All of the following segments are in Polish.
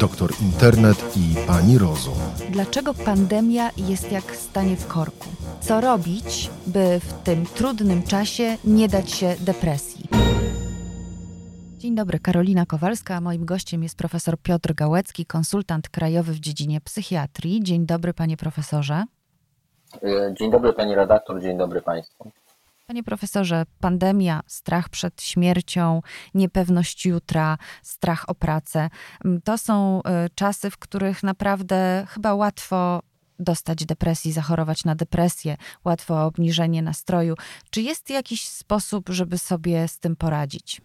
doktor internet i pani rozum. Dlaczego pandemia jest jak stanie w korku? Co robić, by w tym trudnym czasie nie dać się depresji? Dzień dobry, Karolina Kowalska, a moim gościem jest profesor Piotr Gałecki, konsultant krajowy w dziedzinie psychiatrii. Dzień dobry, panie profesorze. Dzień dobry, pani redaktor, dzień dobry państwu. Panie profesorze, pandemia, strach przed śmiercią, niepewność jutra, strach o pracę mm, to są y, czasy, w których naprawdę chyba łatwo dostać depresji, zachorować na depresję, łatwo obniżenie nastroju. Czy jest jakiś sposób, żeby sobie z tym poradzić?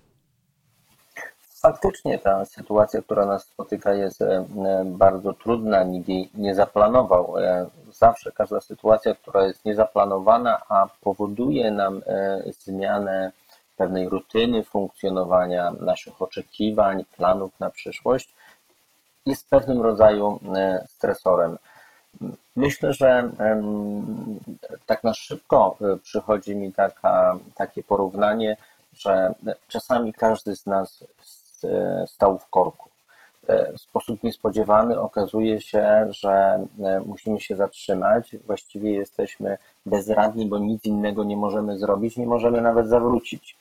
Faktycznie ta sytuacja, która nas spotyka, jest e, bardzo trudna. Nikt jej nie zaplanował. E, zawsze każda sytuacja, która jest niezaplanowana, a powoduje nam e, zmianę pewnej rutyny funkcjonowania, naszych oczekiwań, planów na przyszłość, jest pewnym rodzaju stresorem. Myślę, że tak na szybko przychodzi mi taka, takie porównanie, że czasami każdy z nas E, stał w korku. E, w sposób niespodziewany okazuje się, że e, musimy się zatrzymać. Właściwie jesteśmy bezradni, bo nic innego nie możemy zrobić, nie możemy nawet zawrócić.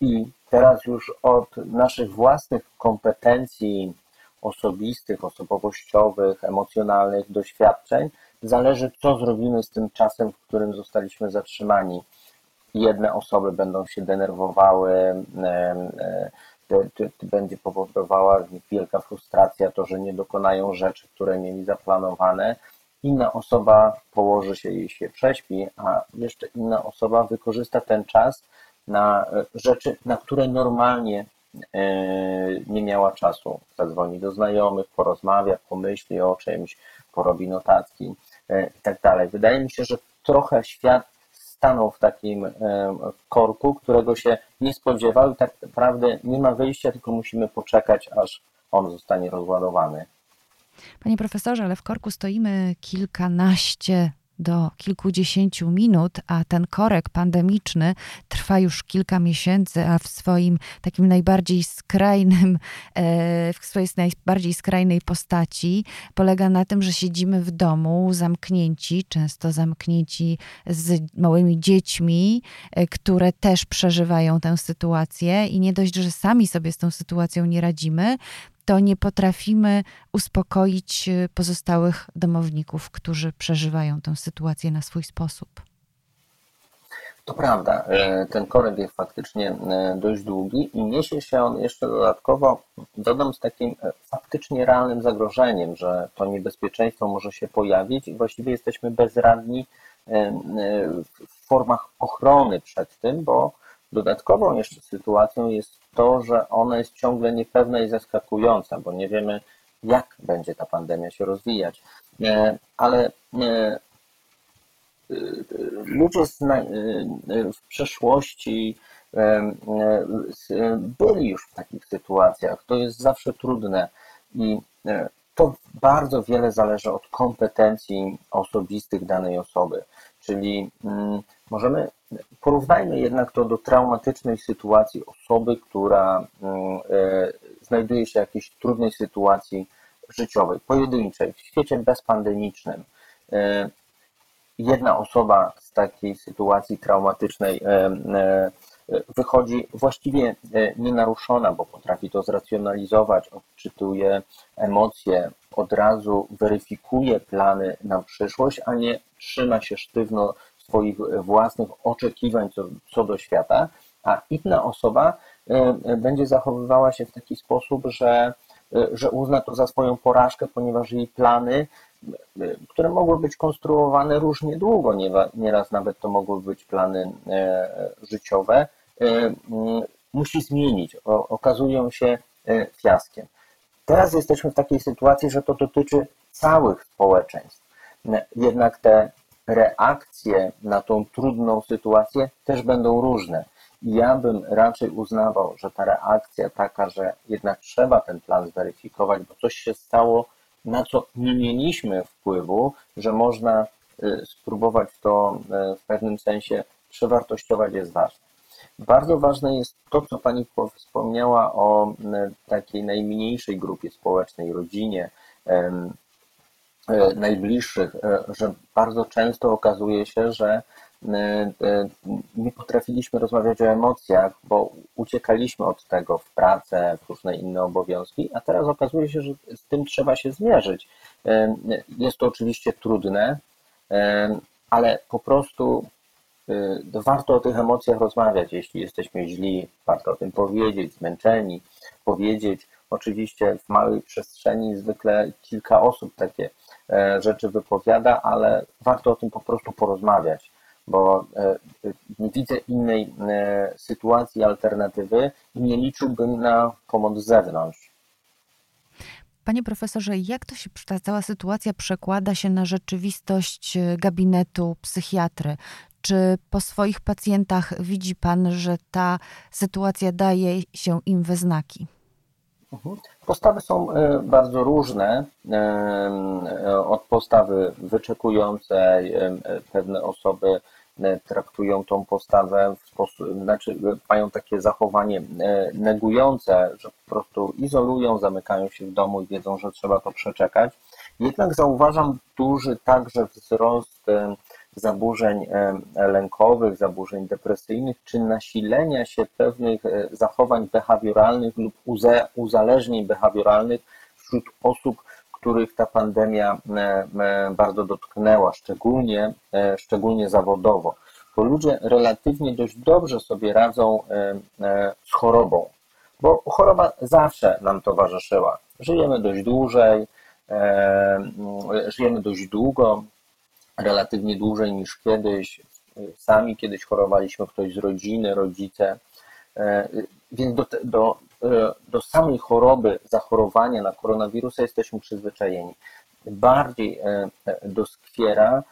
I teraz już od naszych własnych kompetencji osobistych, osobowościowych, emocjonalnych, doświadczeń zależy, co zrobimy z tym czasem, w którym zostaliśmy zatrzymani. Jedne osoby będą się denerwowały, będzie powodowała wielka frustracja, to, że nie dokonają rzeczy, które mieli zaplanowane. Inna osoba położy się i się prześpi, a jeszcze inna osoba wykorzysta ten czas na e, rzeczy, na które normalnie e, nie miała czasu. Zadzwoni do znajomych, porozmawia, pomyśli o czymś, porobi notatki e, i tak dalej. Wydaje mi się, że trochę świat stanął w takim e, korku, którego się nie spodziewał i tak naprawdę nie ma wyjścia, tylko musimy poczekać, aż on zostanie rozładowany. Panie profesorze, ale w korku stoimy kilkanaście do kilkudziesięciu minut, a ten korek pandemiczny trwa już kilka miesięcy, a w swoim takim najbardziej skrajnym, e, w swojej najbardziej skrajnej postaci polega na tym, że siedzimy w domu zamknięci, często zamknięci z małymi dziećmi, e, które też przeżywają tę sytuację i nie dość, że sami sobie z tą sytuacją nie radzimy, to nie potrafimy uspokoić y, pozostałych domowników, którzy przeżywają tę sytuację na swój sposób. To prawda, e, ten korek jest faktycznie e, dość długi i niesie się on jeszcze dodatkowo, dodam, z takim e, faktycznie realnym zagrożeniem, że to niebezpieczeństwo może się pojawić i właściwie jesteśmy bezradni w formach ochrony przed tym, bo Dodatkową jeszcze sytuacją jest to, że ona jest ciągle niepewna i zaskakująca, bo nie wiemy, jak będzie ta pandemia się rozwijać. E, ale e, e, ludzie w przeszłości byli już w takich sytuacjach. To jest zawsze trudne i to bardzo wiele zależy od kompetencji osobistych danej osoby. Czyli mm, możemy, porównajmy jednak to do traumatycznej sytuacji osoby, która mm, e, znajduje się w jakiejś trudnej sytuacji życiowej, pojedynczej, w świecie bezpandemicznym. E, jedna osoba z takiej sytuacji traumatycznej e, wychodzi właściwie nienaruszona, bo potrafi to zracjonalizować, odczytuje emocje, od razu weryfikuje plany na przyszłość, a nie trzyma się sztywno swoich własnych oczekiwań co, co do świata, a inna osoba e, będzie zachowywała się w taki sposób, że, e, że uzna to za swoją porażkę, ponieważ jej plany, e, które mogły być konstruowane różnie długo, nieraz nawet to mogły być plany życiowe, musi zmienić, okazują się fiaskiem. Teraz jesteśmy w takiej sytuacji, że to dotyczy całych społeczeństw. Jednak te reakcje na tą trudną sytuację też będą różne. Ja bym raczej uznawał, że ta reakcja taka, że jednak trzeba ten plan zweryfikować, bo coś się stało, na co nie mieliśmy wpływu, że można spróbować to w pewnym sensie przewartościować jest ważne. Bardzo ważne jest to, co Pani wspomniała o takiej najmniejszej grupie społecznej, rodzinie, najbliższych, że bardzo często okazuje się, że nie potrafiliśmy rozmawiać o emocjach, bo uciekaliśmy od tego w pracę, w różne inne obowiązki, a teraz okazuje się, że z tym trzeba się zmierzyć. Jest to oczywiście trudne, ale po prostu warto o tych emocjach rozmawiać. Jeśli jesteśmy źli, warto o tym powiedzieć, zmęczeni, powiedzieć. Oczywiście w małej przestrzeni zwykle kilka osób takie e, rzeczy wypowiada, ale warto o tym po prostu porozmawiać, bo e, nie widzę innej e, sytuacji, alternatywy i nie liczyłbym na pomoc z zewnątrz. Panie profesorze, jak to się ta cała sytuacja przekłada się na rzeczywistość gabinetu psychiatry? Czy po swoich pacjentach widzi pan, że ta sytuacja daje się im we znaki? Mhm. Postawy są e, bardzo różne. E, od postawy wyczekującej, pewne osoby E, traktują tą postawę w sposób, znaczy mają takie zachowanie e, negujące, że po prostu izolują, zamykają się w domu i wiedzą, że trzeba to przeczekać. Jednak zauważam duży także wzrost e, zaburzeń lękowych, zaburzeń depresyjnych, czy nasilenia się pewnych zachowań behawioralnych lub uzależnień behawioralnych wśród osób, których ta pandemia e, e, bardzo dotknęła, szczególnie, e, szczególnie zawodowo, bo ludzie relatywnie dość dobrze sobie radzą z chorobą, bo choroba zawsze nam towarzyszyła. Żyjemy dość dłużej, żyjemy dość długo, relatywnie dłużej niż kiedyś. Sami kiedyś chorowaliśmy, ktoś z rodziny, rodzice. Więc do, do, E, do samej choroby, zachorowania na koronawirusa jesteśmy przyzwyczajeni. Bardziej e, e, doskwiera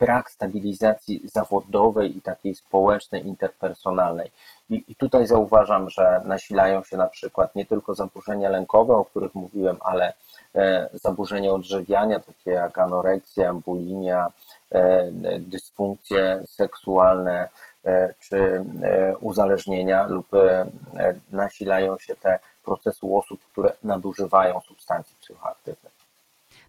brak stabilizacji zawodowej i takiej społecznej, interpersonalnej. I, I, tutaj zauważam, że nasilają się na przykład nie tylko zaburzenia lękowe, o których mówiłem, ale zaburzenia odżywiania, takie jak anoreksja, bulimia, dysfunkcje seksualne, E, czy e, uzależnienia lub e, nasilają się te procesy u osób, które nadużywają substancji psychoaktywnych.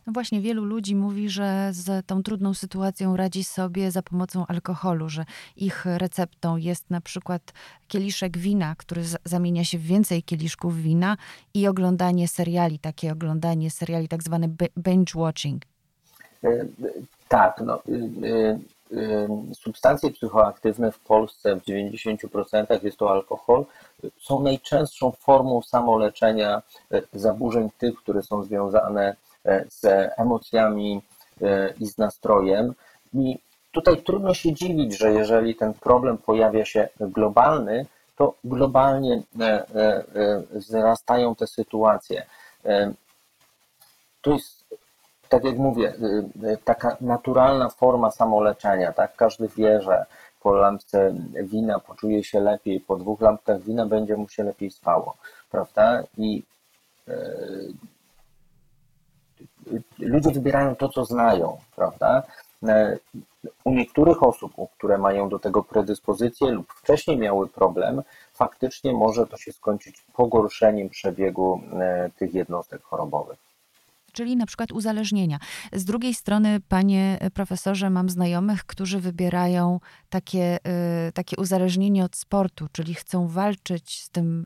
No właśnie, wielu ludzi mówi, że z tą trudną sytuacją radzi sobie za pomocą alkoholu, że ich receptą jest na przykład kieliszek wina, który zamienia się w więcej kieliszków wina i oglądanie seriali, takie oglądanie seriali, tak zwany binge watching. Tak, no, y, y, substancje psychoaktywne w Polsce w 90% jest to alkohol, są najczęstszą formą samoleczenia e, zaburzeń tych, które są związane e, z emocjami e, i z nastrojem. I tutaj trudno się dziwić, że jeżeli ten problem pojawia się globalny, to globalnie wzrastają te sytuacje. To jest tak jak mówię, taka naturalna forma samoleczenia, tak? Każdy wie, że po lampce wina poczuje się lepiej, po dwóch lampkach wina będzie mu się lepiej spało, prawda? I ludzie wybierają to, co znają, prawda? U niektórych osób, które mają do tego predyspozycję lub wcześniej miały problem, faktycznie może to się skończyć pogorszeniem przebiegu tych jednostek chorobowych czyli na przykład uzależnienia. Z drugiej strony, panie profesorze, mam znajomych, którzy wybierają takie, y, takie uzależnienie od sportu, czyli chcą walczyć z tym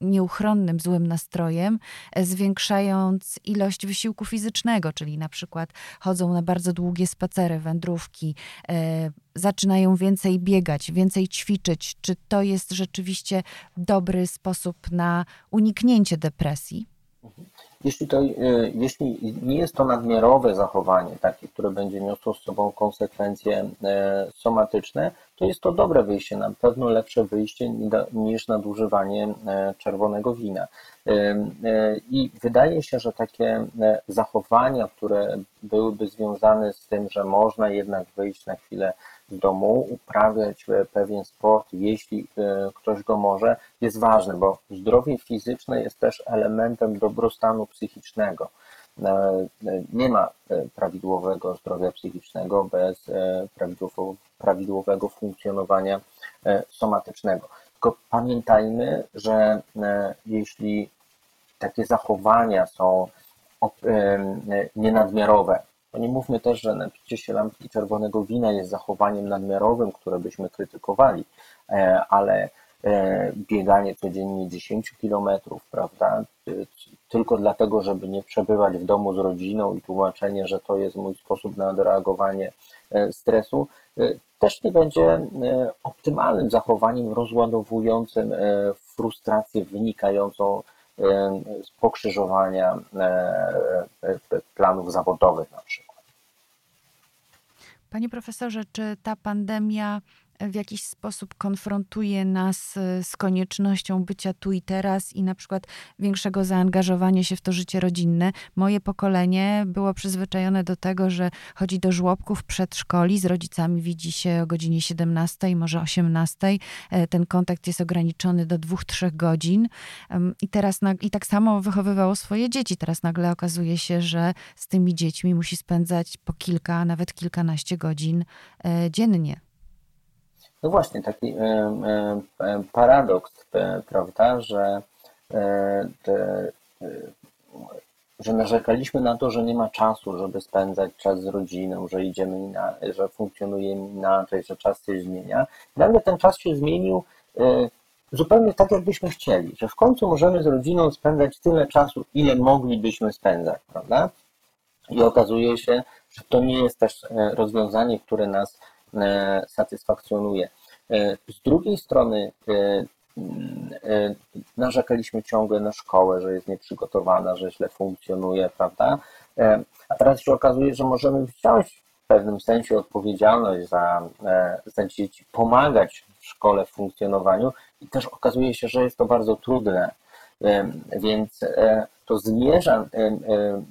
nieuchronnym złym nastrojem, e, zwiększając ilość wysiłku fizycznego, czyli na przykład chodzą na bardzo długie spacery, wędrówki, e, zaczynają więcej biegać, więcej ćwiczyć. Czy to jest rzeczywiście dobry sposób na uniknięcie depresji? Mhm. Jeśli, to, e, jeśli nie jest to nadmiarowe zachowanie, takie, które będzie niosło z sobą konsekwencje e, somatyczne, to jest to dobre wyjście, na pewno lepsze wyjście niż nadużywanie e, czerwonego wina. I wydaje się, że takie zachowania, które byłyby związane z tym, że można jednak wyjść na chwilę domu, uprawiać e, pewien sport, jeśli e, ktoś go może, jest ważne, bo zdrowie fizyczne jest też elementem dobrostanu psychicznego. E, nie ma prawidłowego zdrowia psychicznego bez prawidłowego funkcjonowania somatycznego. Tylko pamiętajmy, że jeśli takie zachowania są nienadmiarowe, to nie mówmy też, że napicie się lampki czerwonego wina jest zachowaniem nadmiarowym, które byśmy krytykowali, ale bieganie codziennie 10 kilometrów, prawda, tylko dlatego, żeby nie przebywać w domu z rodziną i tłumaczenie, że to jest mój sposób na odreagowanie e, stresu, e, też nie będzie e, optymalnym zachowaniem rozładowującym frustrację wynikającą pokrzyżowania planów zawodowych na przykład. Panie profesorze, czy ta pandemia w jakiś sposób konfrontuje nas e, z koniecznością bycia tu i teraz i na przykład większego zaangażowania się w to życie rodzinne. Moje pokolenie było przyzwyczajone do tego, że chodzi do żłobków przedszkoli, z rodzicami widzi się o godzinie 17, może 18. E, ten kontakt jest ograniczony do 2-3 godzin. I teraz i tak samo wychowywało swoje dzieci. Teraz nagle okazuje się, że z tymi dziećmi musi spędzać po kilka, nawet kilkanaście godzin e, dziennie. No właśnie, taki e, e, paradoks, e, prawda, że, te, że narzekaliśmy na to, że nie ma czasu, żeby spędzać czas z rodziną, że idziemy, na, że funkcjonujemy inaczej, że czas się zmienia. Nagle ten czas się zmienił zupełnie tak, jakbyśmy chcieli, że w końcu możemy z rodziną spędzać tyle czasu, ile moglibyśmy spędzać, prawda? I okazuje się, że to nie jest też rozwiązanie, które nas E, satysfakcjonuje. E, z drugiej strony e, narzekaliśmy ciągle na szkołę, że jest nieprzygotowana, że źle funkcjonuje, prawda? A teraz się okazuje, że możemy wziąć w pewnym sensie odpowiedzialność za, za dzieci, pomagać w szkole w funkcjonowaniu i też okazuje się, że jest to bardzo trudne. Więc to zmierza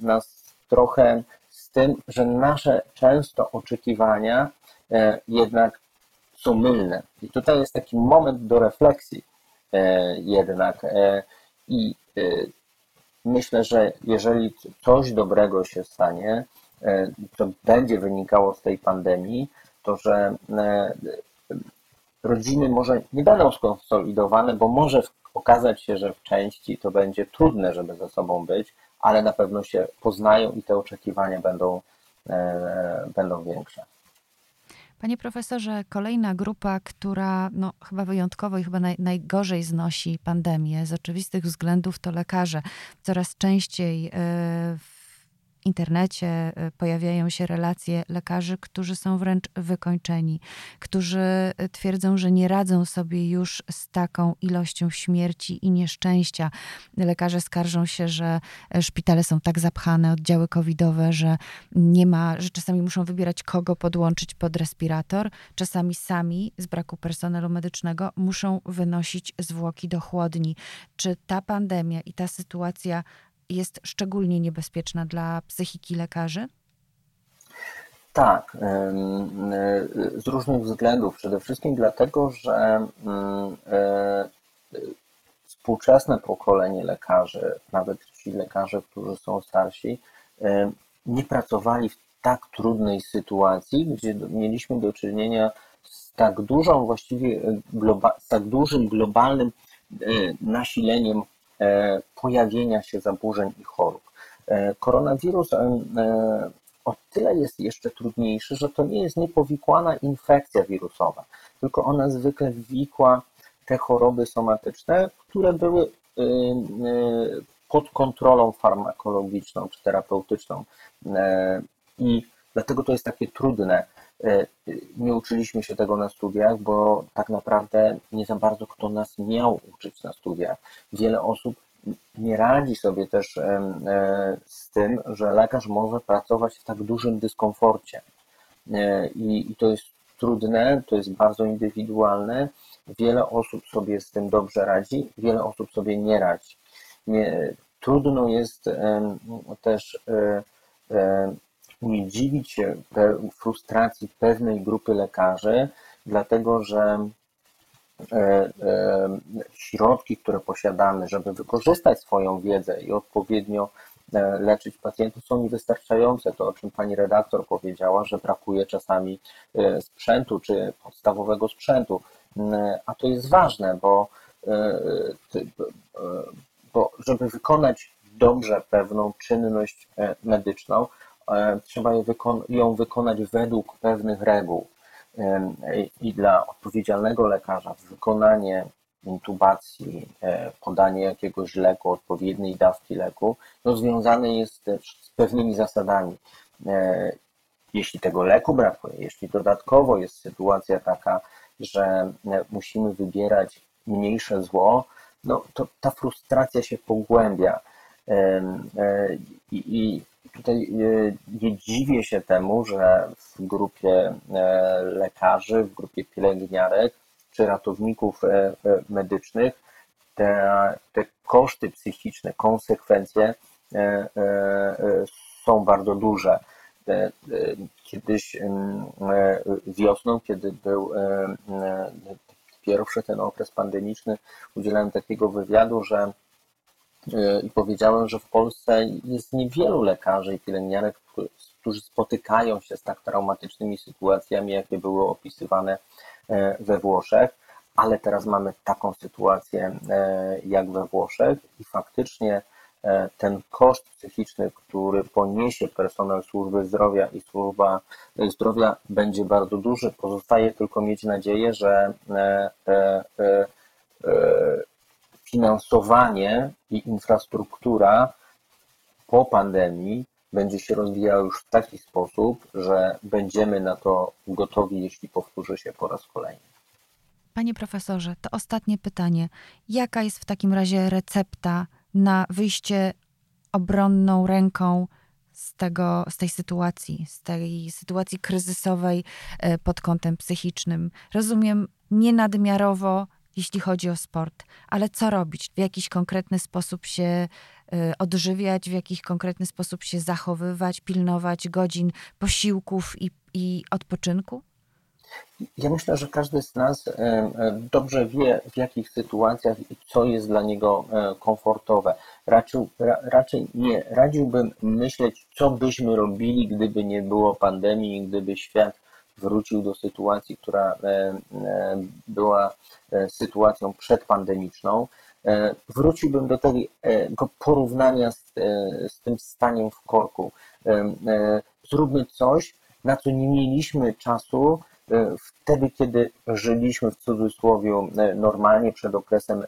nas trochę z tym, że nasze często oczekiwania E, jednak są mylne. I tutaj jest taki moment do refleksji e, jednak. E, I myślę, że jeżeli coś dobrego się stanie, to będzie wynikało z tej pandemii, to że rodziny może nie będą skonsolidowane, bo może okazać się, że w części to będzie trudne, żeby ze sobą być, ale na pewno się poznają i te oczekiwania będą, będą większe. Panie profesorze, kolejna grupa, która no, chyba wyjątkowo i chyba naj, najgorzej znosi pandemię z oczywistych względów, to lekarze. Coraz częściej y, internecie e, pojawiają się relacje lekarzy, którzy są wręcz wykończeni, którzy e, twierdzą, że nie radzą sobie już z taką ilością śmierci i nieszczęścia. Lekarze skarżą się, że e, szpitale są tak zapchane, oddziały covidowe, że nie ma, że czasami muszą wybierać, kogo podłączyć pod respirator. Czasami sami z braku personelu medycznego muszą wynosić zwłoki do chłodni. Czy ta pandemia i ta sytuacja jest szczególnie niebezpieczna dla psychiki lekarzy? Tak, z różnych względów. Przede wszystkim dlatego, że mm, e, współczesne pokolenie lekarzy, nawet ci lekarze, którzy są starsi, nie pracowali w tak trudnej sytuacji, gdzie mieliśmy do czynienia z tak dużą, właściwie z tak dużym globalnym e, nasileniem E, pojawienia się zaburzeń i chorób. E, koronawirus e, o tyle jest jeszcze trudniejszy, że to nie jest niepowikłana infekcja wirusowa, tylko ona zwykle wikła te choroby somatyczne, które były pod kontrolą farmakologiczną czy terapeutyczną. I dlatego to jest takie trudne. Nie uczyliśmy się tego na studiach, bo tak naprawdę nie za bardzo kto nas miał uczyć na studiach. Wiele osób nie radzi sobie też e, z tym, że lekarz może pracować w tak dużym dyskomforcie. E, I, to jest trudne, to jest bardzo indywidualne. Wiele osób sobie z tym dobrze radzi, wiele osób sobie nie radzi. Trudno jest też e, nie dziwić się frustracji pewnej grupy lekarzy, dlatego że E, e, środki, które posiadamy, żeby wykorzystać swoją wiedzę i odpowiednio e, leczyć pacjentów są niewystarczające. To, o czym pani redaktor powiedziała, że brakuje czasami sprzętu czy podstawowego sprzętu. A to jest ważne, bo, bo żeby wykonać dobrze pewną czynność medyczną, trzeba ją wykonać według pewnych reguł. I dla odpowiedzialnego lekarza wykonanie intubacji, e, podanie jakiegoś leku, odpowiedniej dawki leku, no związane jest też z pewnymi zasadami. E, jeśli tego leku brakuje, jeśli dodatkowo jest sytuacja taka, że e, musimy wybierać mniejsze zło, no to ta frustracja się pogłębia. I tutaj nie dziwię się temu, że w grupie lekarzy, w grupie pielęgniarek czy ratowników e, e, medycznych, te, te koszty psychiczne, konsekwencje e, są bardzo duże. Kiedyś wiosną, kiedy był pierwszy ten okres pandemiczny, udzielałem takiego wywiadu, że i powiedziałem, że w Polsce jest niewielu lekarzy i pielęgniarek, którzy spotykają się z tak traumatycznymi sytuacjami, jakie były opisywane E, we Włoszech, ale teraz mamy taką sytuację e, jak we Włoszech i faktycznie e, ten koszt psychiczny, który poniesie personel służby zdrowia i służba zdrowia będzie bardzo duży. Pozostaje tylko mieć nadzieję, że finansowanie i infrastruktura po pandemii będzie się rozwijała już w taki sposób, że będziemy na to gotowi, jeśli powtórzy się po raz kolejny. Panie profesorze, to ostatnie pytanie. Jaka jest w takim razie recepta na wyjście obronną ręką z, tego, z tej sytuacji, z tej sytuacji kryzysowej e, pod kątem psychicznym? Rozumiem, nienadmiarowo jeśli chodzi o sport. Ale co robić? W jakiś konkretny sposób się y, odżywiać, w jakiś konkretny sposób się zachowywać, pilnować godzin posiłków i, i odpoczynku? Ja myślę, że każdy z nas e, e, dobrze wie, w jakich sytuacjach i co jest dla niego komfortowe. Raczej, raczej nie radziłbym myśleć, co byśmy robili, gdyby nie było pandemii, gdyby świat wrócił do sytuacji, która e, e, była e, sytuacją przedpandemiczną, wróciłbym do tego porównania z, z tym staniem w korku. Zróbmy coś, na co nie mieliśmy czasu wtedy, kiedy żyliśmy w cudzysłowie normalnie przed okresem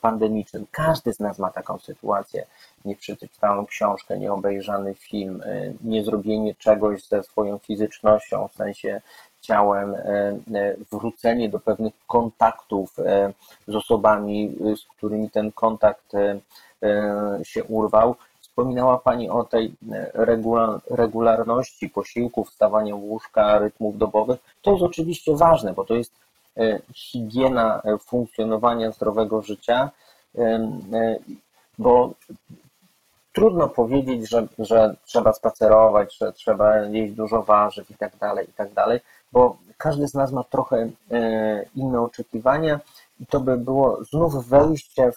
pandemicznym. Każdy z nas ma taką sytuację nie przeczytałem książkę, nie obejrzany film, e, nie zrobienie czegoś ze swoją fizycznością, w sensie ciałem, e, e, wrócenie do pewnych kontaktów z osobami, z którymi ten kontakt się urwał. Wspominała Pani o tej regularności posiłków, wstawania w łóżka, rytmów dobowych. To jest oczywiście ważne, bo to jest higiena funkcjonowania zdrowego życia, bo trudno powiedzieć, że, że trzeba spacerować, że trzeba jeść dużo warzyw i tak dalej, i tak dalej, bo każdy z nas ma trochę e, inne oczekiwania i to by było znów wejście e,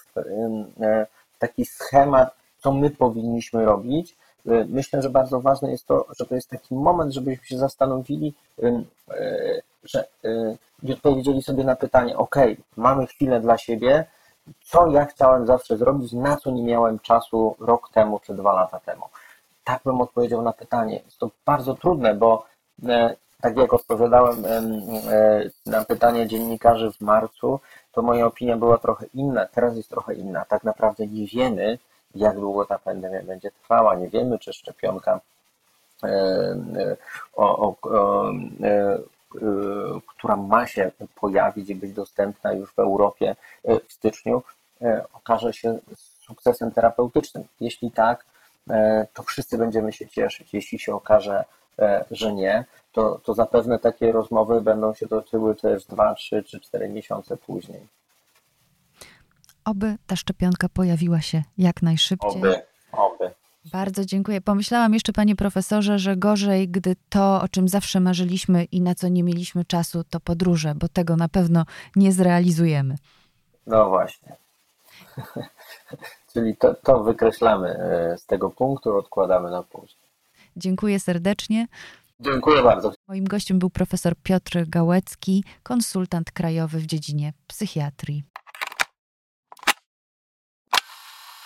w taki schemat, co my powinniśmy robić. E, myślę, że bardzo ważne jest to, że to jest taki moment, żebyśmy się zastanowili, że i odpowiedzieli sobie na pytanie, ok, mamy chwilę dla siebie, co ja chciałem zawsze zrobić, na co nie miałem czasu rok temu czy dwa lata temu. Tak bym odpowiedział na pytanie. Jest to bardzo trudne, bo tak jak odpowiadałem na pytanie dziennikarzy w marcu, to moja opinia była trochę inna, teraz jest trochę inna. Tak naprawdę nie wiemy, jak długo ta pandemia będzie trwała, nie wiemy, czy szczepionka e, o, o, o, Y, która ma się pojawić i być dostępna już w Europie w styczniu, okaże się sukcesem terapeutycznym. Jeśli tak, to wszyscy będziemy się cieszyć. Jeśli się okaże, że nie, to, to zapewne takie rozmowy będą się toczyły też 2, 3 czy 4 miesiące później. Oby ta szczepionka pojawiła się jak najszybciej. Oby, oby. Bardzo dziękuję. Pomyślałam jeszcze, panie profesorze, że gorzej, gdy to, o czym zawsze marzyliśmy i na co nie mieliśmy czasu, to podróże, bo tego na pewno nie zrealizujemy. No właśnie. Czyli to, to wykreślamy e, z tego punktu, odkładamy na później. Dziękuję serdecznie. Dziękuję bardzo. Moim gościem był profesor Piotr Gałecki, konsultant krajowy w dziedzinie psychiatrii.